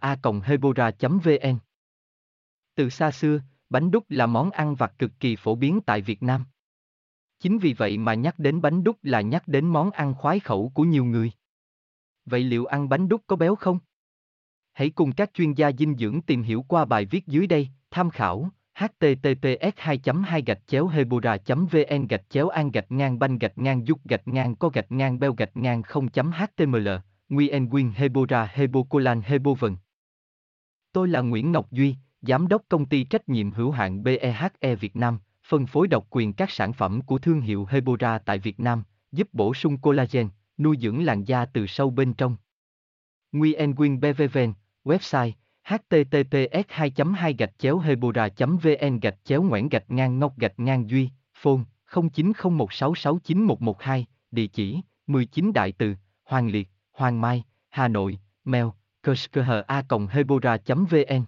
a hebora vn từ xa xưa bánh đúc là món ăn vặt cực kỳ phổ biến tại việt nam. Chính vì vậy mà nhắc đến bánh đúc là nhắc đến món ăn khoái khẩu của nhiều người. Vậy liệu ăn bánh đúc có béo không? Hãy cùng các chuyên gia dinh dưỡng tìm hiểu qua bài viết dưới đây, tham khảo https 2 2 gạch chéo hebora vn gạch chéo an gạch ngang banh gạch ngang giúp gạch ngang co gạch ngang beo gạch ngang 0 html Nguyen Quyên Hebora Hebocolan Hebovần Tôi là Nguyễn Ngọc Duy, Giám đốc công ty trách nhiệm hữu hạn BEHE Việt Nam, phân phối độc quyền các sản phẩm của thương hiệu Hebora tại Việt Nam, giúp bổ sung collagen, nuôi dưỡng làn da từ sâu bên trong. Nguyen Quyên BVVN Website https 2 2 gạch chéo hebora vn gạch chéo ngoãn gạch ngang ngọc gạch ngang duy phone 0901669112 địa chỉ 19 đại từ hoàng liệt hoàng mai hà nội mail a hebora vn